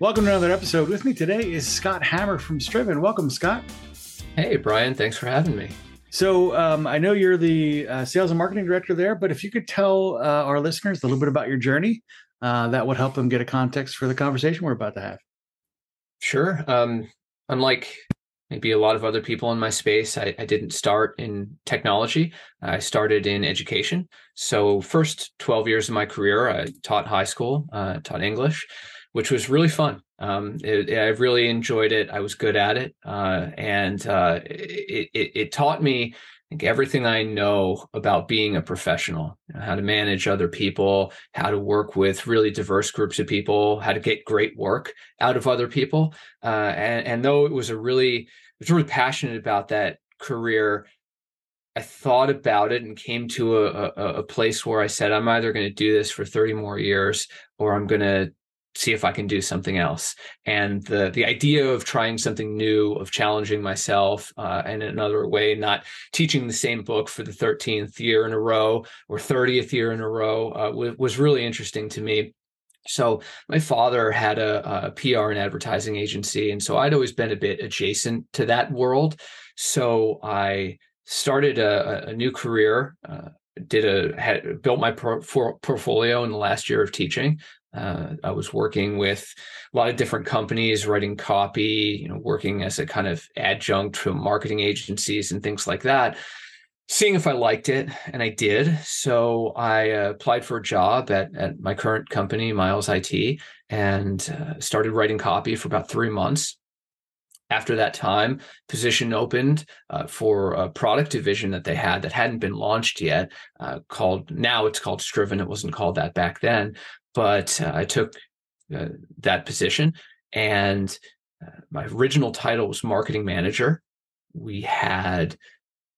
Welcome to another episode. With me today is Scott Hammer from Striven. Welcome, Scott. Hey, Brian. Thanks for having me. So, um, I know you're the uh, sales and marketing director there, but if you could tell uh, our listeners a little bit about your journey, uh, that would help them get a context for the conversation we're about to have. Sure. Um, unlike maybe a lot of other people in my space, I, I, didn't start in technology. I started in education. So, first 12 years of my career, I taught high school, uh, taught English which was really fun. Um, it, I really enjoyed it. I was good at it, uh, and uh, it, it, it, taught me like, everything I know about being a professional: you know, how to manage other people, how to work with really diverse groups of people, how to get great work out of other people. Uh, and, and though it was a really, I was really passionate about that career. I thought about it and came to a, a, a place where I said, I'm either going to do this for 30 more years or I'm going to see if I can do something else. And the the idea of trying something new, of challenging myself, uh, and in another way, not teaching the same book for the thirteenth year in a row or thirtieth year in a row, uh, w- was really interesting to me. So my father had a, a, PR and advertising agency, and so I'd always been a bit adjacent to that world. So I started a, a new career. Uh, did a had built my portfolio in the last year of teaching uh, I was working with a lot of different companies, writing copy, you know, working as a kind of adjunct to marketing agencies and things like that, seeing if I liked it, and I did. So I uh, applied for a job at at my current company, Miles IT, and uh, started writing copy for about three months. After that time, position opened uh, for a product division that they had that hadn't been launched yet, uh, called now it's called Striven. It wasn't called that back then, but uh, I took uh, that position, and uh, my original title was marketing manager. We had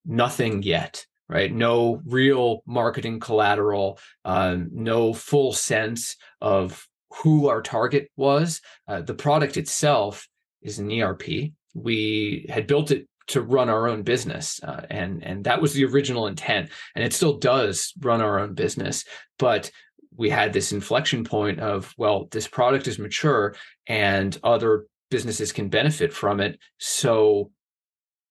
nothing yet, right? No real marketing collateral, um, no full sense of who our target was. Uh, the product itself is an ERP. We had built it to run our own business uh, and and that was the original intent and it still does run our own business but we had this inflection point of well this product is mature and other businesses can benefit from it. So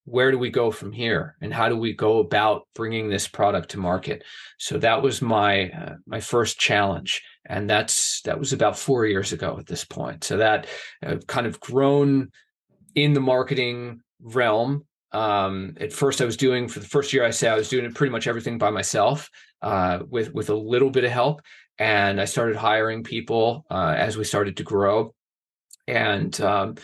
where do we go from here? And how do we go about bringing this product to market? So that was my uh, my first challenge. And that's that was about 4 years ago at this point. So that uh, kind of grown in the marketing realm. Um, at first I was doing for the first year I say I was doing pretty much everything by myself uh, with with a little bit of help and I started hiring people uh, as we started to grow. And um,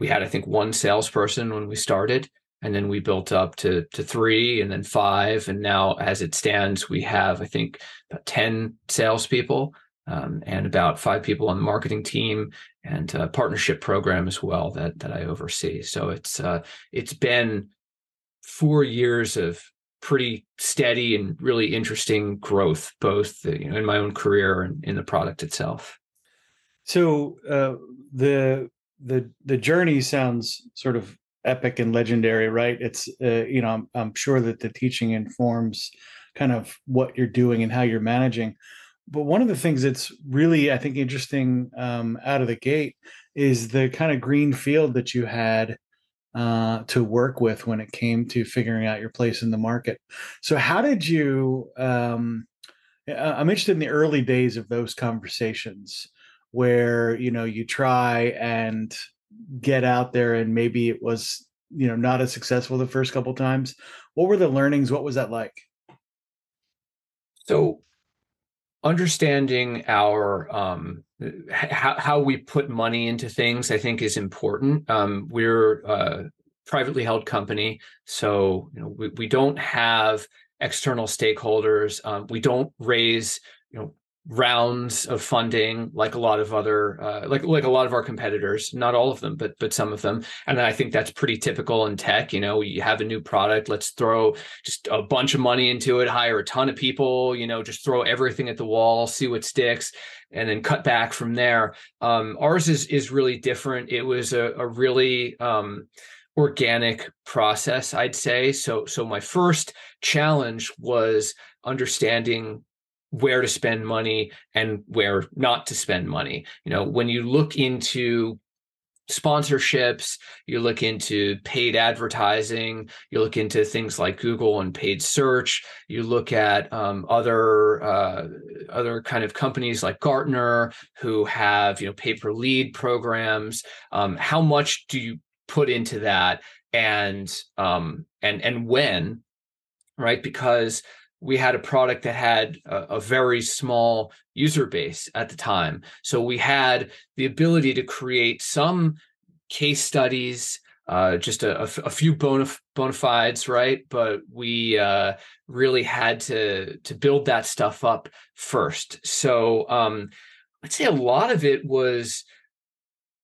we had, I think, one salesperson when we started, and then we built up to to three, and then five, and now, as it stands, we have, I think, about ten salespeople. Um, and about five people on the marketing team and a partnership program as well that that I oversee. So it's uh, it's been four years of pretty steady and really interesting growth, both you know, in my own career and in the product itself. So uh, the the the journey sounds sort of epic and legendary, right? It's uh, you know I'm, I'm sure that the teaching informs kind of what you're doing and how you're managing. But one of the things that's really I think interesting um, out of the gate is the kind of green field that you had uh, to work with when it came to figuring out your place in the market. So, how did you? Um, I'm interested in the early days of those conversations where you know you try and get out there, and maybe it was you know not as successful the first couple times. What were the learnings? What was that like? So, understanding our um, how, how we put money into things i think is important. Um, we're a privately held company so you know we, we don't have external stakeholders. Um, we don't raise you know rounds of funding like a lot of other uh, like like a lot of our competitors not all of them but but some of them. And i think that's pretty typical in tech you know you have a new product let's throw just a bunch of money into it hire a ton of people you know just throw everything at the wall see what sticks and then cut back from there. Um, ours is is really different. It was a, a really um, organic process i'd say. So so my first challenge was understanding where to spend money and where not to spend money. You know, when you look into sponsorships, you look into paid advertising, you look into things like Google and paid search, you look at um, other uh, other kind of companies like Gartner who have you know pay per lead programs. Um, how much do you put into that, and um, and and when, right? Because we had a product that had a, a, very small user base at the time. So we had the ability to create some case studies, uh, just a, a, few bona, bona fides, right? But we uh, really had to to build that stuff up first. So um, I'd say a lot of it was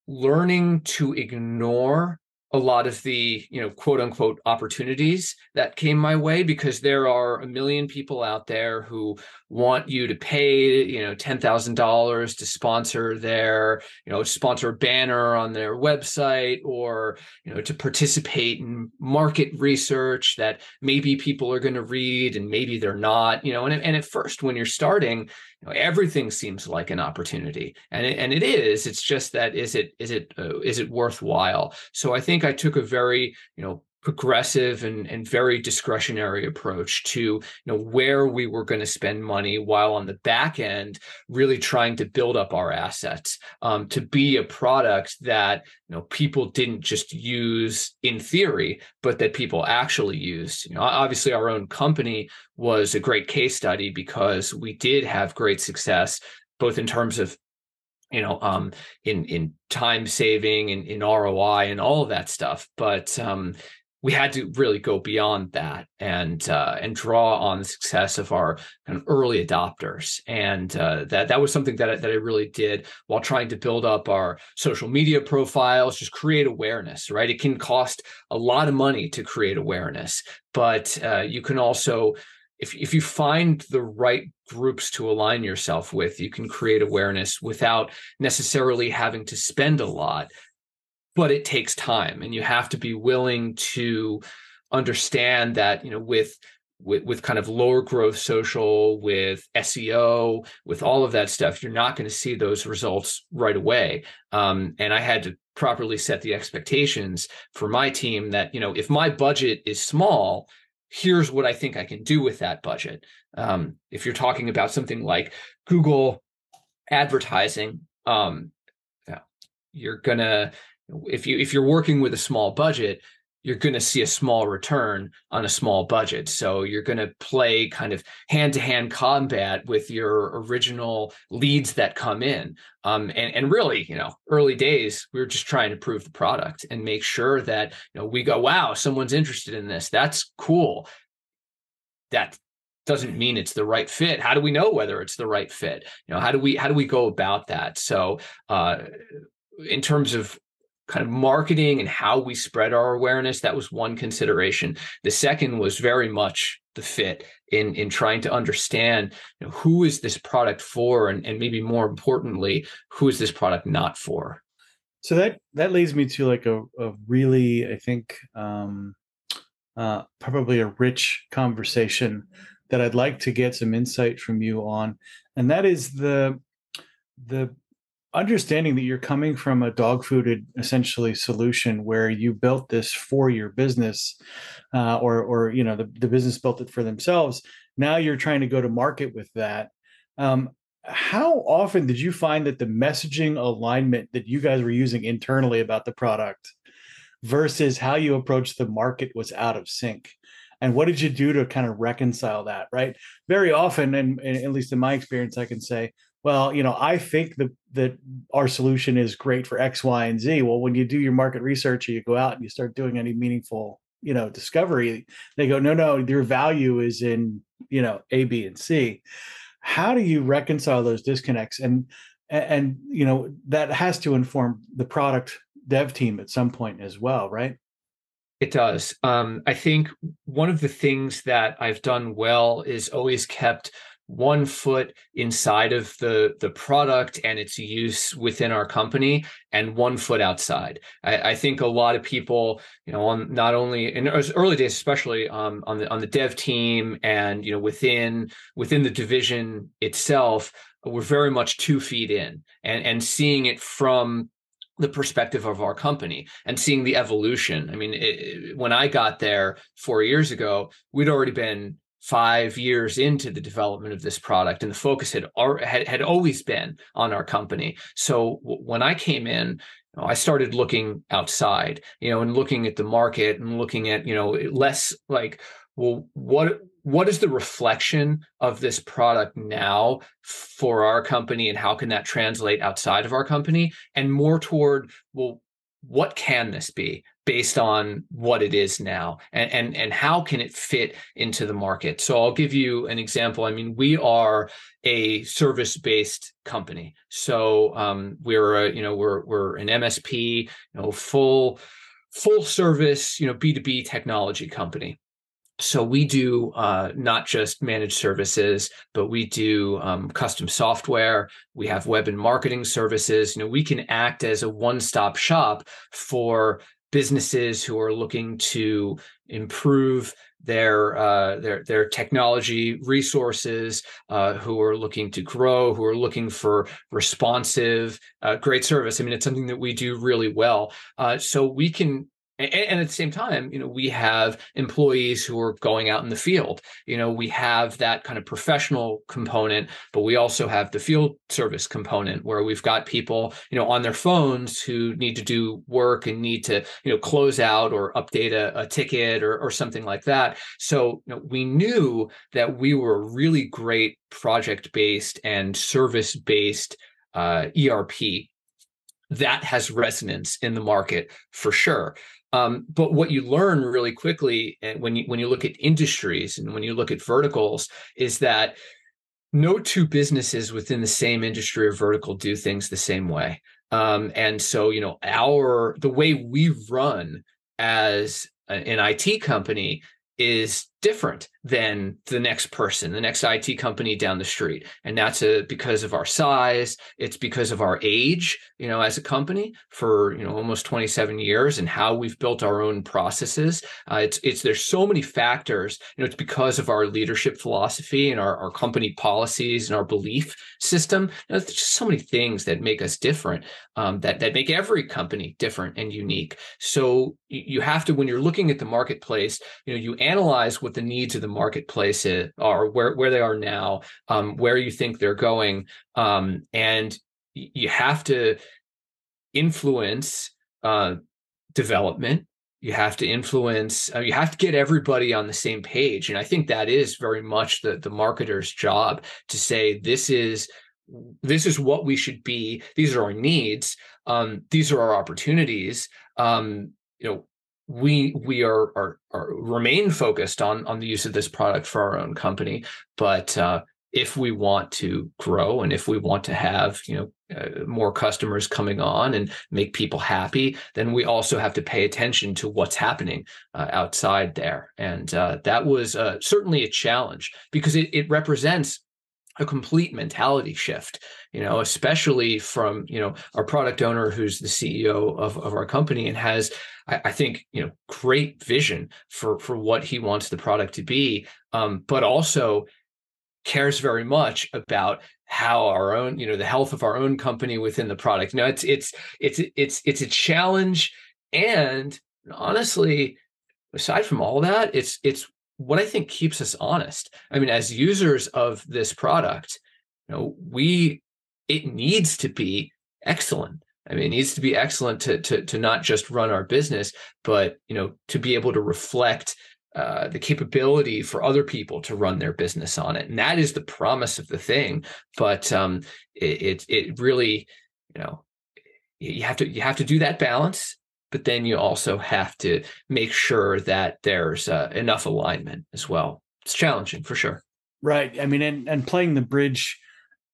learning to ignore a lot of the you know quote unquote opportunities that came my way because there are a million people out there who want you to pay you know $10,000 to sponsor their you know sponsor a banner on their website or you know to participate in market research that maybe people are going to read and maybe they're not you know and, and at first when you're starting you know, everything seems like an opportunity. And it, and it is it's just that is it is it uh, is it worthwhile? So i think i took a very you know progressive and, and very discretionary approach to you know where we were going to spend money while on the back end really trying to build up our assets um, to be a product that you know people didn't just use in theory but that people actually used. You know obviously our own company was a great case study because we did have great success both in terms of you know um in in time saving and in roi and all of that stuff but um we had to really go beyond that and uh, and draw on the success of our kind of early adopters, and uh, that that was something that I, that I really did while trying to build up our social media profiles, just create awareness. Right, it can cost a lot of money to create awareness, but uh, you can also if if you find the right groups to align yourself with, you can create awareness without necessarily having to spend a lot but it takes time and you have to be willing to understand that you know with with, with kind of lower growth social with seo with all of that stuff you're not going to see those results right away. Um, and i had to properly set the expectations for my team that you know if my budget is small here's what i think i can do with that budget. Um, if you're talking about something like google advertising um, you're gonna if you if you're working with a small budget you're going to see a small return on a small budget. So you're going to play kind of hand to hand combat with your original leads that come in. Um, and, and really you know early days we were just trying to prove the product and make sure that you know we go wow someone's interested in this. That's cool. That doesn't mean it's the right fit. How do we know whether it's the right fit? You know how do we how do we go about that? So uh, in terms of kind of marketing and how we spread our awareness that was one consideration. The second was very much the fit in in trying to understand you know, who is this product for? And, and maybe more importantly who is this product not for? So that that leads me to like a, a really i think um uh probably a rich conversation that i'd like to get some insight from you on. And that is the the understanding that you're coming from a dog fooded essentially solution where you built this for your business uh, or or you know the, the business built it for themselves. Now you're trying to go to market with that. Um, how often did you find that the messaging alignment that you guys were using internally about the product versus how you approached the market was out of sync? And what did you do to kind of reconcile that right? Very often and, and at least in my experience i can say well, you know, I think that that our solution is great for X, Y, and Z. Well, when you do your market research, or you go out and you start doing any meaningful, you know, discovery, they go, no, no, your value is in, you know, A, B, and C. How do you reconcile those disconnects? And and you know that has to inform the product dev team at some point as well, right? It does. Um, I think one of the things that I've done well is always kept one foot inside of the the product and its use within our company and one foot outside i, I think a lot of people you know on not only in early days especially um, on the on the dev team and you know within within the division itself we're very much two feet in and and seeing it from the perspective of our company and seeing the evolution. I mean, it, when I got there four years ago, we'd already been five years into the development of this product, and the focus had had, had always been on our company. So when I came in, I started looking outside, you know, and looking at the market and looking at, you know, less like, well, what what is the reflection of this product now for our company and how can that translate outside of our company and more toward well what can this be based on what it is now and, and and how can it fit into the market. So i'll give you an example. I mean we are a service based company. So um, we're a, you know we're we're an msp you know full full service you know b2b technology company. So we do uh, not just managed services but we do um, custom software. We have web and marketing services. You know we can act as a one-stop shop for businesses who are looking to improve their uh, their their technology resources, uh, who are looking to grow, who are looking for responsive, uh, great service. I mean, it's something that we do really well. Uh, so we can and, and, at the same time you know we have employees who are going out in the field. You know we have that kind of professional component but we also have the field service component where we've got people you know on their phones who need to do work and need to you know close out or update a, a ticket or, or something like that. So you know, we knew that we were a really great project based and service based uh, erp that has resonance in the market for sure um, but what you learn really quickly eh, when you when you look at industries and when you look at verticals is that no two businesses within the same industry or vertical do things the same way. Um, and so, you know, our the way we run as an IT company is different than the next person, the next IT company down the street. And that's a, because of our size. It's because of our age, you know, as a company for, you know, almost 27 years and how we've built our own processes. Uh, it's, it's, there's so many factors, you know, it's because of our leadership philosophy and our, our company policies and our belief system. You know, there's just so many things that make us different, um, that, that make every company different and unique. So you have to, when you're looking at the marketplace, you know, you analyze what the needs of the marketplace are, where where they are now, um, where you think they're going, um, and you have to influence uh, development. You have to influence. Uh, you have to get everybody on the same page, and I think that is very much the the marketer's job to say this is this is what we should be. These are our needs. Um, these are our opportunities. Um, you know we we are, are, are remain focused on on the use of this product for our own company but uh, if we want to grow and if we want to have you know uh, more customers coming on and make people happy then we also have to pay attention to what's happening uh, outside there. And uh, that was uh, certainly a challenge because it, it represents a complete mentality shift you know especially from you know our product owner who's the ceo of, of our company and has I, I think you know great vision for for what he wants the product to be, um, but also cares very much about how our own you know the health of our own company within the product. Now it's it's it's it's it's a challenge, and honestly, aside from all that, it's it's what I think keeps us honest. I mean, as users of this product, you know, we it needs to be excellent. I mean, it needs to be excellent to to to not just run our business, but you know, to be able to reflect uh, the capability for other people to run their business on it, and that is the promise of the thing. But um, it, it it really, you know, you have to you have to do that balance, but then you also have to make sure that there's uh, enough alignment as well. It's challenging for sure. Right. I mean, and and playing the bridge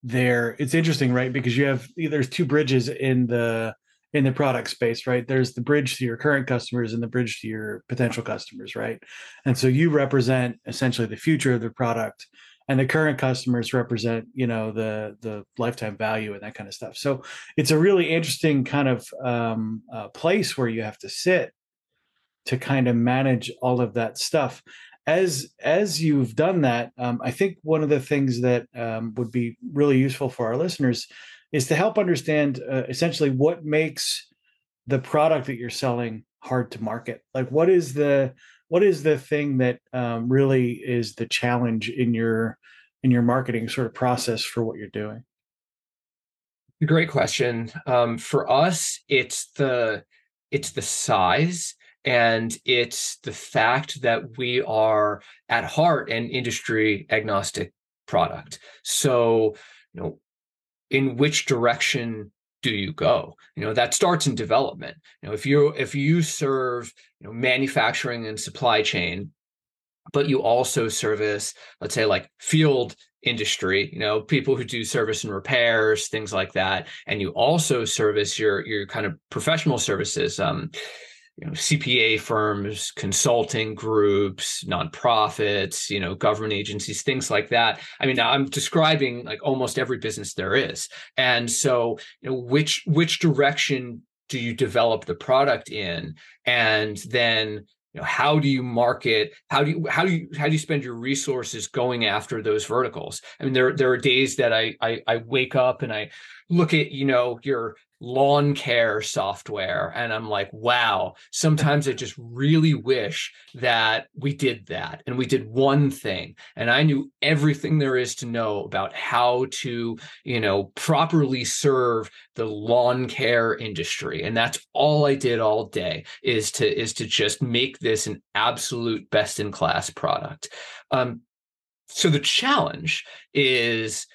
there it's interesting right because you have there's two bridges in the in the product space right there's the bridge to your current customers and the bridge to your potential customers right and so you represent essentially the future of the product and the current customers represent you know the the lifetime value and that kind of stuff. So it's a really interesting kind of um, uh, place where you have to sit to kind of manage all of that stuff. As as you've done that um, i think one of the things that um, would be really useful for our listeners is to help understand uh, essentially what makes the product that you're selling hard to market. Like what is the what is the thing that um, really is the challenge in your in your marketing sort of process for what you're doing? Great question. Um, for us, it's the it's the size and it's the fact that we are at heart an industry agnostic product. So, you know, in which direction do you go? You know that starts in development. You know if you if you serve you know manufacturing and supply chain but you also service let's say like field industry you know people who do service and repairs things like that and you also service your your kind of professional services um you know CPA firms, consulting groups, nonprofits, you know, government agencies, things like that. I mean, I'm describing like almost every business there is. And so, you know, which which direction do you develop the product in? And then you know how do you market how do you how do you how do you spend your resources going after those verticals i mean there there are days that i i, I wake up and i look at you know your lawn care software. And i'm like wow sometimes i just really wish that we did that and we did one thing. And i knew everything there is to know about how to you know properly serve the lawn care industry. And that's all i did all day is to is to just make this an absolute best in class product. Um, so the challenge is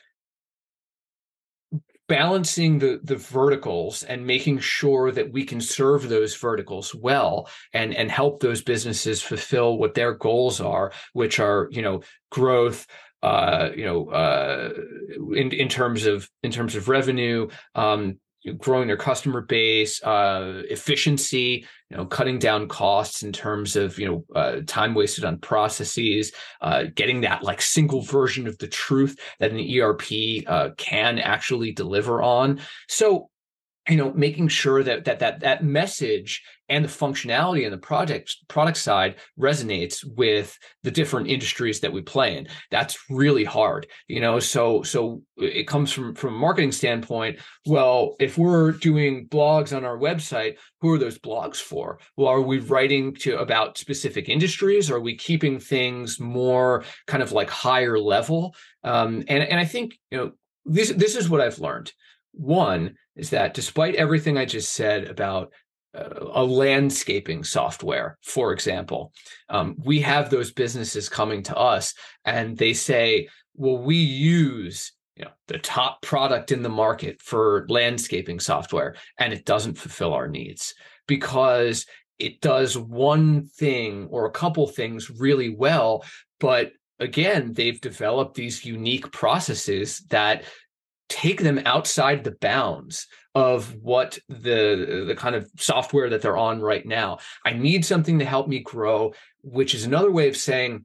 balancing the the verticals and making sure that we can serve those verticals well and and help those businesses fulfill what their goals are which are you know growth uh you know uh in in terms of in terms of revenue um growing their customer base, uh, efficiency, you know, cutting down costs in terms of you know uh, time wasted on processes, uh, getting that like single version of the truth that an ERP uh, can actually deliver on. So you know making sure that that that that message and the functionality in the product product side resonates with the different industries that we play in. That's really hard you know? So so it comes from from a marketing standpoint well if we're doing blogs on our website who are those blogs for? Well are we writing to about specific industries? Are we keeping things more kind of like higher level? Um, and and i think you know this this is what i've learned. One is that despite everything I just said about a landscaping software, for example, um, we have those businesses coming to us and they say, well, we use you know the top product in the market for landscaping software and it doesn't fulfill our needs. Because it does one thing or a couple things really well but again they've developed these unique processes that take them outside the bounds of what the the kind of software that they're on right now. I need something to help me grow, which is another way of saying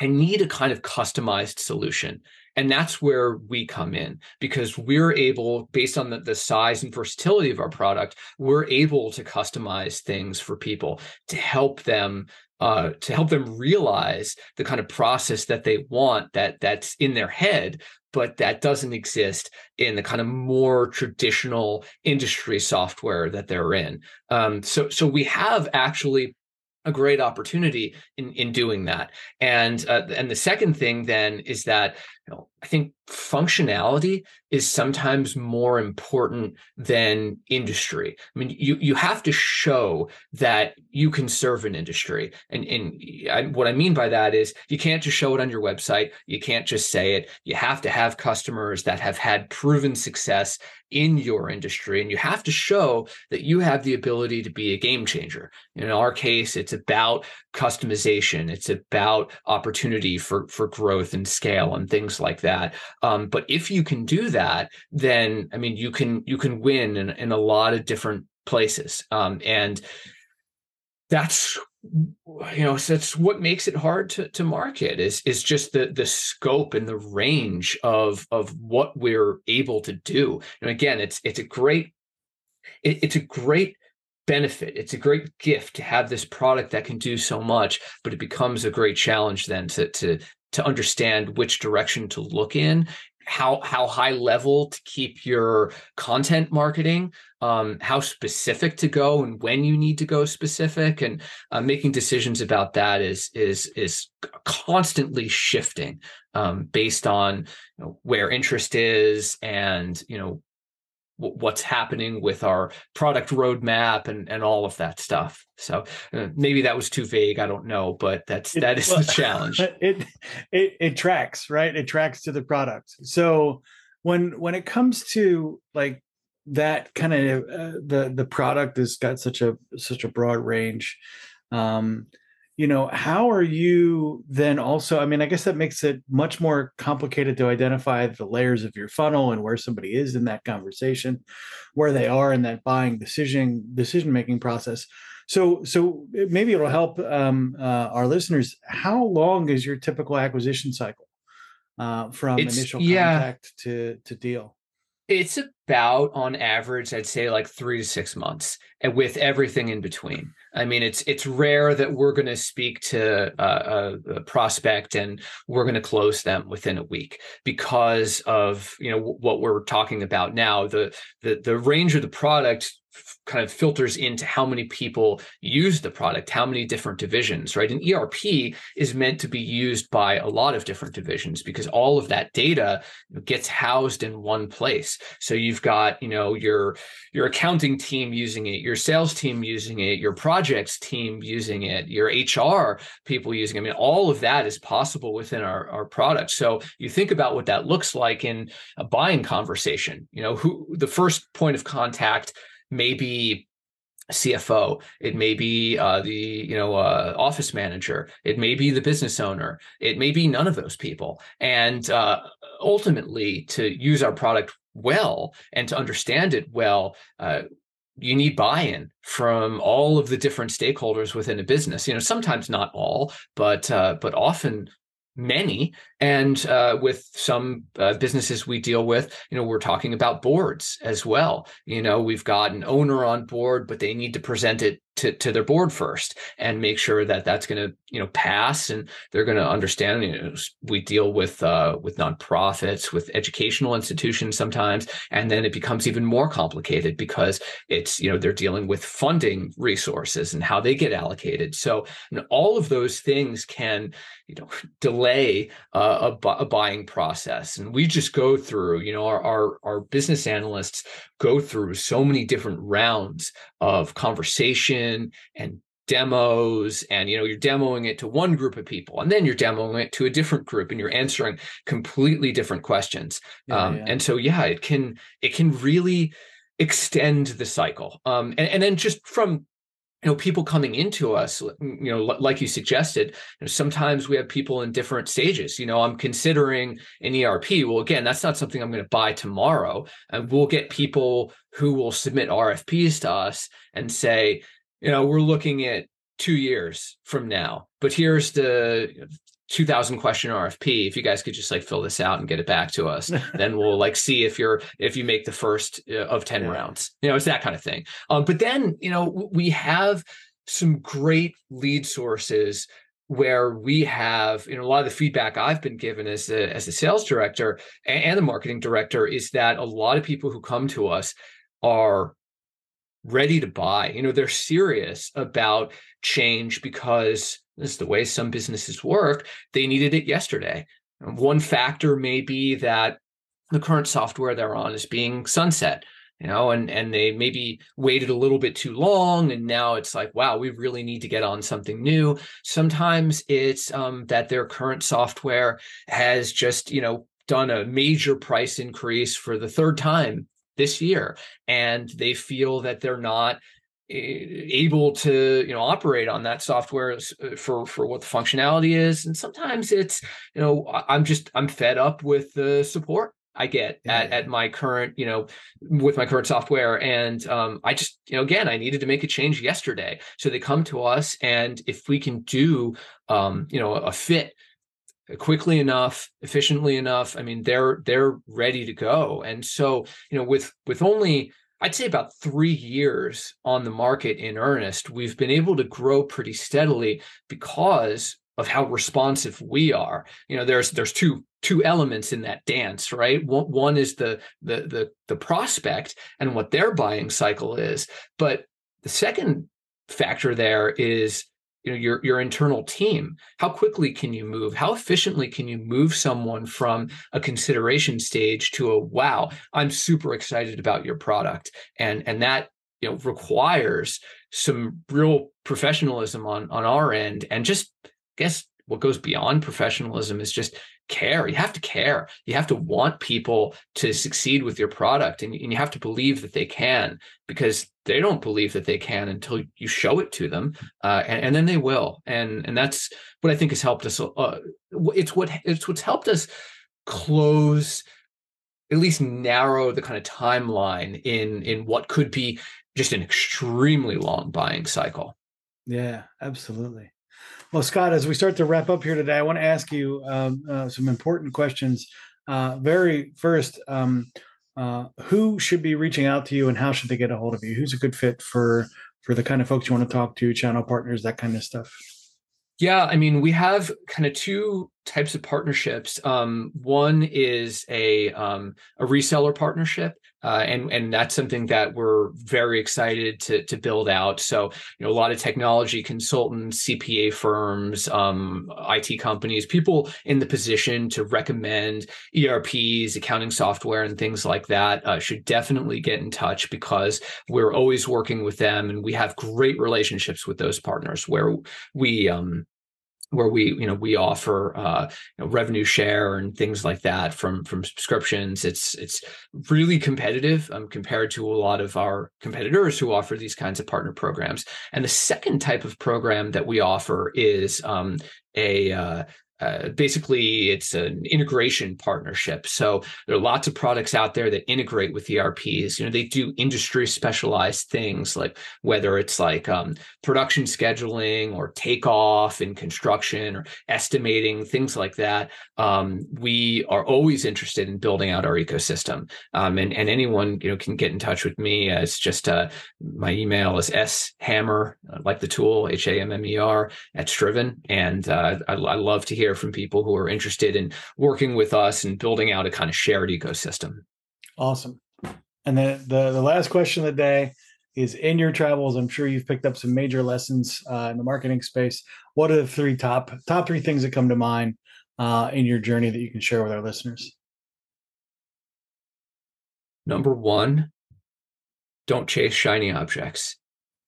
I need a kind of customized solution. And that's where we come in because we're able, based on the, the size and versatility of our product, we're able to customize things for people to help them uh, to help them realize the kind of process that they want that that's in their head but that doesn't exist in the kind of more traditional industry software that they're in. Um, so, so we have actually a great opportunity in in doing that. And uh, and the second thing then is that know, I think functionality is sometimes more important than industry. I mean, you you have to show that you can serve an industry, and and I, what I mean by that is you can't just show it on your website. You can't just say it. You have to have customers that have had proven success in your industry, and you have to show that you have the ability to be a game changer. In our case, it's about customization. It's about opportunity for for growth and scale and things like that. Um, but if you can do that, then I mean, you can you can win in, in a lot of different places. Um, and that's you know that's what makes it hard to, to market is is just the the scope and the range of of what we're able to do and again it's it's a great it, it's a great benefit it's a great gift to have this product that can do so much but it becomes a great challenge then to to to understand which direction to look in how how high level to keep your content marketing um, how specific to go and when you need to go specific. And uh, making decisions about that is is is constantly shifting um, based on you know, where interest is and you know what's happening with our product roadmap and and all of that stuff. So uh, maybe that was too vague i don't know but that's it, that is well, the challenge. it, it it tracks right? It tracks to the product. So when when it comes to like that kind of uh, the the product has got such a such a broad range um you know how are you then also i mean i guess that makes it much more complicated to identify the layers of your funnel and where somebody is in that conversation where they are in that buying decision decision making process. So so maybe it'll help um, uh, our listeners. How long is your typical acquisition cycle uh, from it's, initial contact yeah. to to deal it's about on average, I'd say like three to six months, and with everything in between. I mean, it's it's rare that we're going to speak to a, a, prospect and we're going to close them within a week because of you know what we're talking about now. The the the range of the product kind of filters into how many people use the product, how many different divisions, right? An ERP is meant to be used by a lot of different divisions because all of that data gets housed in one place. So you've got, you know, your your accounting team using it, your sales team using it, your projects team using it, your HR people using it. I mean, all of that is possible within our, our product. So you think about what that looks like in a buying conversation. You know, who the first point of contact maybe CFO, it may be uh, the you know uh, office manager, it may be the business owner, it may be none of those people, and uh, ultimately to use our product well and to understand it well. Uh, you need buy-in from all of the different stakeholders within a business. You know, sometimes not all, but uh, but often many. And uh, with some uh, businesses we deal with you know we're talking about boards as well. You know we've got an owner on board but they need to present it to, to their board first and make sure that that's going to you know pass and they're going to understand you know we deal with uh, with nonprofits with educational institutions sometimes and then it becomes even more complicated because it's you know they're dealing with funding resources and how they get allocated. So all of those things can you know delay uh, a, a buying process. And we just go through you know our, our our business analysts go through so many different rounds of conversation and demos and you know you're demoing it to one group of people and then you're demoing it to a different group and you're answering completely different questions. Yeah, um, yeah. and so yeah it can it can really extend the cycle. Um, and, and then just from you know people coming into us you know like you suggested you know, sometimes we have people in different stages. You know i'm considering an erp well again that's not something i'm going to buy tomorrow. And we'll get people who will submit rfps to us and say you know we're looking at two years from now but here's the 2000 question RFP. If you guys could just like fill this out and get it back to us, then we'll like see if you're if you make the first uh, of 10 yeah. rounds. You know, it's that kind of thing. Um, but then, you know, we have some great lead sources where we have you know a lot of the feedback I've been given as a as a sales director and, and the marketing director is that a lot of people who come to us are ready to buy. You know, they're serious about change because this is the way some businesses work. They needed it yesterday. One factor may be that the current software they're on is being sunset you know and and they maybe waited a little bit too long and now it's like wow we really need to get on something new sometimes it's um, that their current software has just you know done a major price increase for the third time this year and they feel that they're not able to you know operate on that software uh, for for what the functionality is and sometimes it's you know i'm just i'm fed up with the support I get yeah. at, at my current, you know, with my current software. And um, I just, you know, again, I needed to make a change yesterday. So they come to us, and if we can do, um, you know, a fit quickly enough efficiently enough i mean they're they're ready to go and so you know with with only I'd say about three years on the market in earnest, we've been able to grow pretty steadily because of how responsive we are. You know, there's there's two two elements in that dance, right? One, one is the the the the prospect and what their buying cycle is, but the second factor there is you know your your internal team. How quickly can you move? How efficiently can you move someone from a consideration stage to a wow i'm super excited about your product. And and that you know requires some real professionalism on on our end. And just I guess what goes beyond professionalism is just care. You have to care. You have to want people to succeed with your product and, and you have to believe that they can because they don't believe that they can until you show it to them. Uh, and, and, then they will. And, and that's what I think has helped us. Uh, it's what, it's what's helped us close, at least narrow the kind of timeline in, in what could be just an extremely long buying cycle. Yeah, absolutely. Well, Scott, as we start to wrap up here today, I want to ask you um, uh, some important questions. Uh, very first, um, uh, who should be reaching out to you, and how should they get a hold of you? Who's a good fit for for the kind of folks you want to talk to, channel partners, that kind of stuff? Yeah, I mean, we have kind of two types of partnerships. Um, one is a um, a reseller partnership, uh, and and that's something that we're very excited to to build out. So you know, a lot of technology consultants, CPA firms, um, IT companies, people in the position to recommend ERPs, accounting software, and things like that uh, should definitely get in touch because we're always working with them, and we have great relationships with those partners where we um, where we you know we offer uh, you know, revenue share and things like that from from subscriptions. It's it's really competitive um, compared to a lot of our competitors who offer these kinds of partner programs. And the second type of program that we offer is um, a uh, uh, basically it's an integration partnership. So there are lots of products out there that integrate with erps you know they do industry specialized things like whether it's like um, production scheduling or takeoff in construction or estimating things like that. Um, we are always interested in building out our ecosystem. Um, and, and anyone you know can get in touch with me. As just uh, my email is s hammer uh, like the tool h-a-m-m-e-r at striven. And uh, I, I love to hear hear from people who are interested in working with us and building out a kind of shared ecosystem. Awesome. And then the, the last question of the day is in your travels, I'm sure you've picked up some major lessons uh, in the marketing space. What are the three top top three things that come to mind uh, in your journey that you can share with our listeners? Number one, don't chase shiny objects.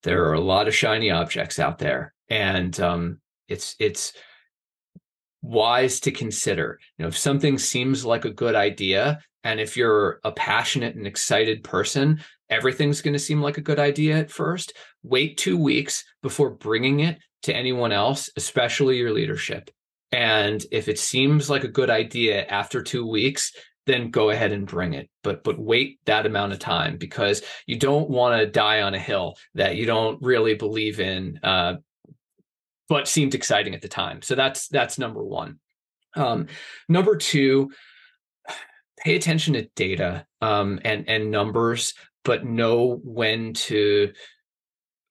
There are a lot of shiny objects out there, and um, it's it's wise to consider. You know, if something seems like a good idea, and if you're a passionate and excited person, everything's going to seem like a good idea at first. Wait two weeks before bringing it to anyone else, especially your leadership. And if it seems like a good idea after two weeks, then go ahead and bring it. But but wait that amount of time because you don't want to die on a hill that you don't really believe in uh, but seemed exciting at the time. So that's that's number one. Um, number two, pay attention to data um, and and numbers, but know when to,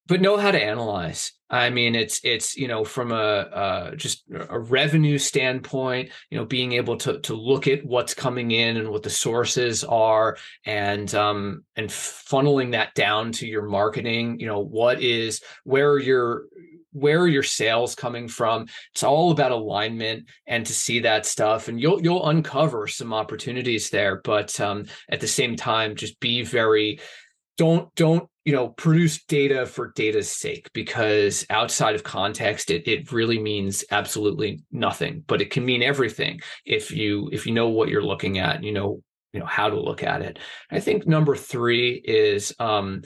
but know how to analyze. I mean, it's it's you know from a uh, just a revenue standpoint, you know, being able to to look at what's coming in and what the sources are, and um and funneling that down to your marketing. You know, what is where your where are your sales coming from? It's all about alignment and to see that stuff and you'll you'll uncover some opportunities there but um, at the same time just be very don't don't you know produce data for data's sake because outside of context it, it really means absolutely nothing but it can mean everything if you if you know what you're looking at you know you know how to look at it. I think number three is um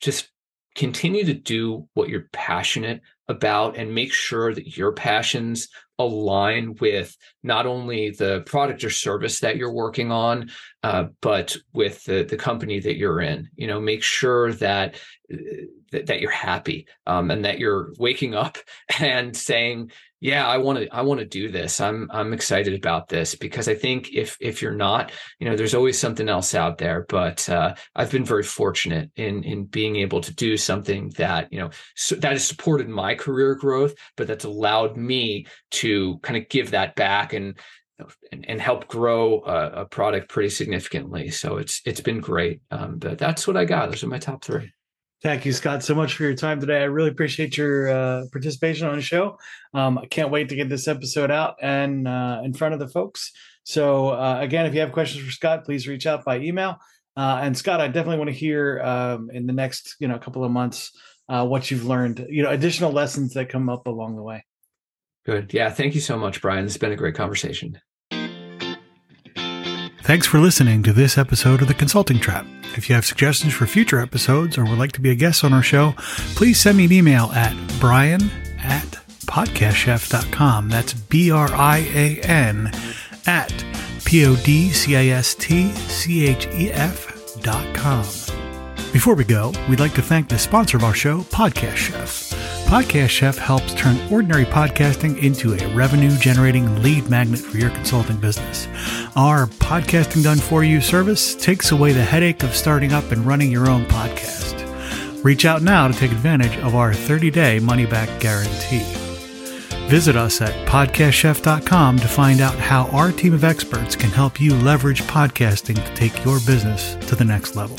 just continue to do what you're passionate about and make sure that your passions align with not only the product or service that you're working on uh, but with the, the company that you're in. You know make sure that uh, that, that you're happy um, and that you're waking up and saying yeah i want to i want to do this. I'm i'm excited about this because i think if if you're not you know there's always something else out there but uh, i've been very fortunate in in being able to do something that you know so that has supported my career growth but that's allowed me to kind of give that back and and, and help grow a, a, product pretty significantly. So it's it's been great um, but that's what i got. Those are my top three Thank you, Scott, so much for your time today. I really appreciate your uh, participation on the show. Um, I can't wait to get this episode out and uh, in front of the folks. So, uh, again, if you have questions for Scott, please reach out by email. Uh, and Scott, I definitely want to hear um, in the next, you know, couple of months uh, what you've learned. You know, additional lessons that come up along the way. Good. Yeah. Thank you so much, Brian. It's been a great conversation. Thanks for listening to this episode of The Consulting Trap. If you have suggestions for future episodes or would like to be a guest on our show, please send me an email at brian at podcastchef.com. That's B R I A N at P O D C A S T C H E F dot com. Before we go, we'd like to thank the sponsor of our show, Podcast Chef. Podcast Chef helps turn ordinary podcasting into a revenue generating lead magnet for your consulting business. Our Podcasting Done For You service takes away the headache of starting up and running your own podcast. Reach out now to take advantage of our 30 day money back guarantee. Visit us at podcastchef.com to find out how our team of experts can help you leverage podcasting to take your business to the next level.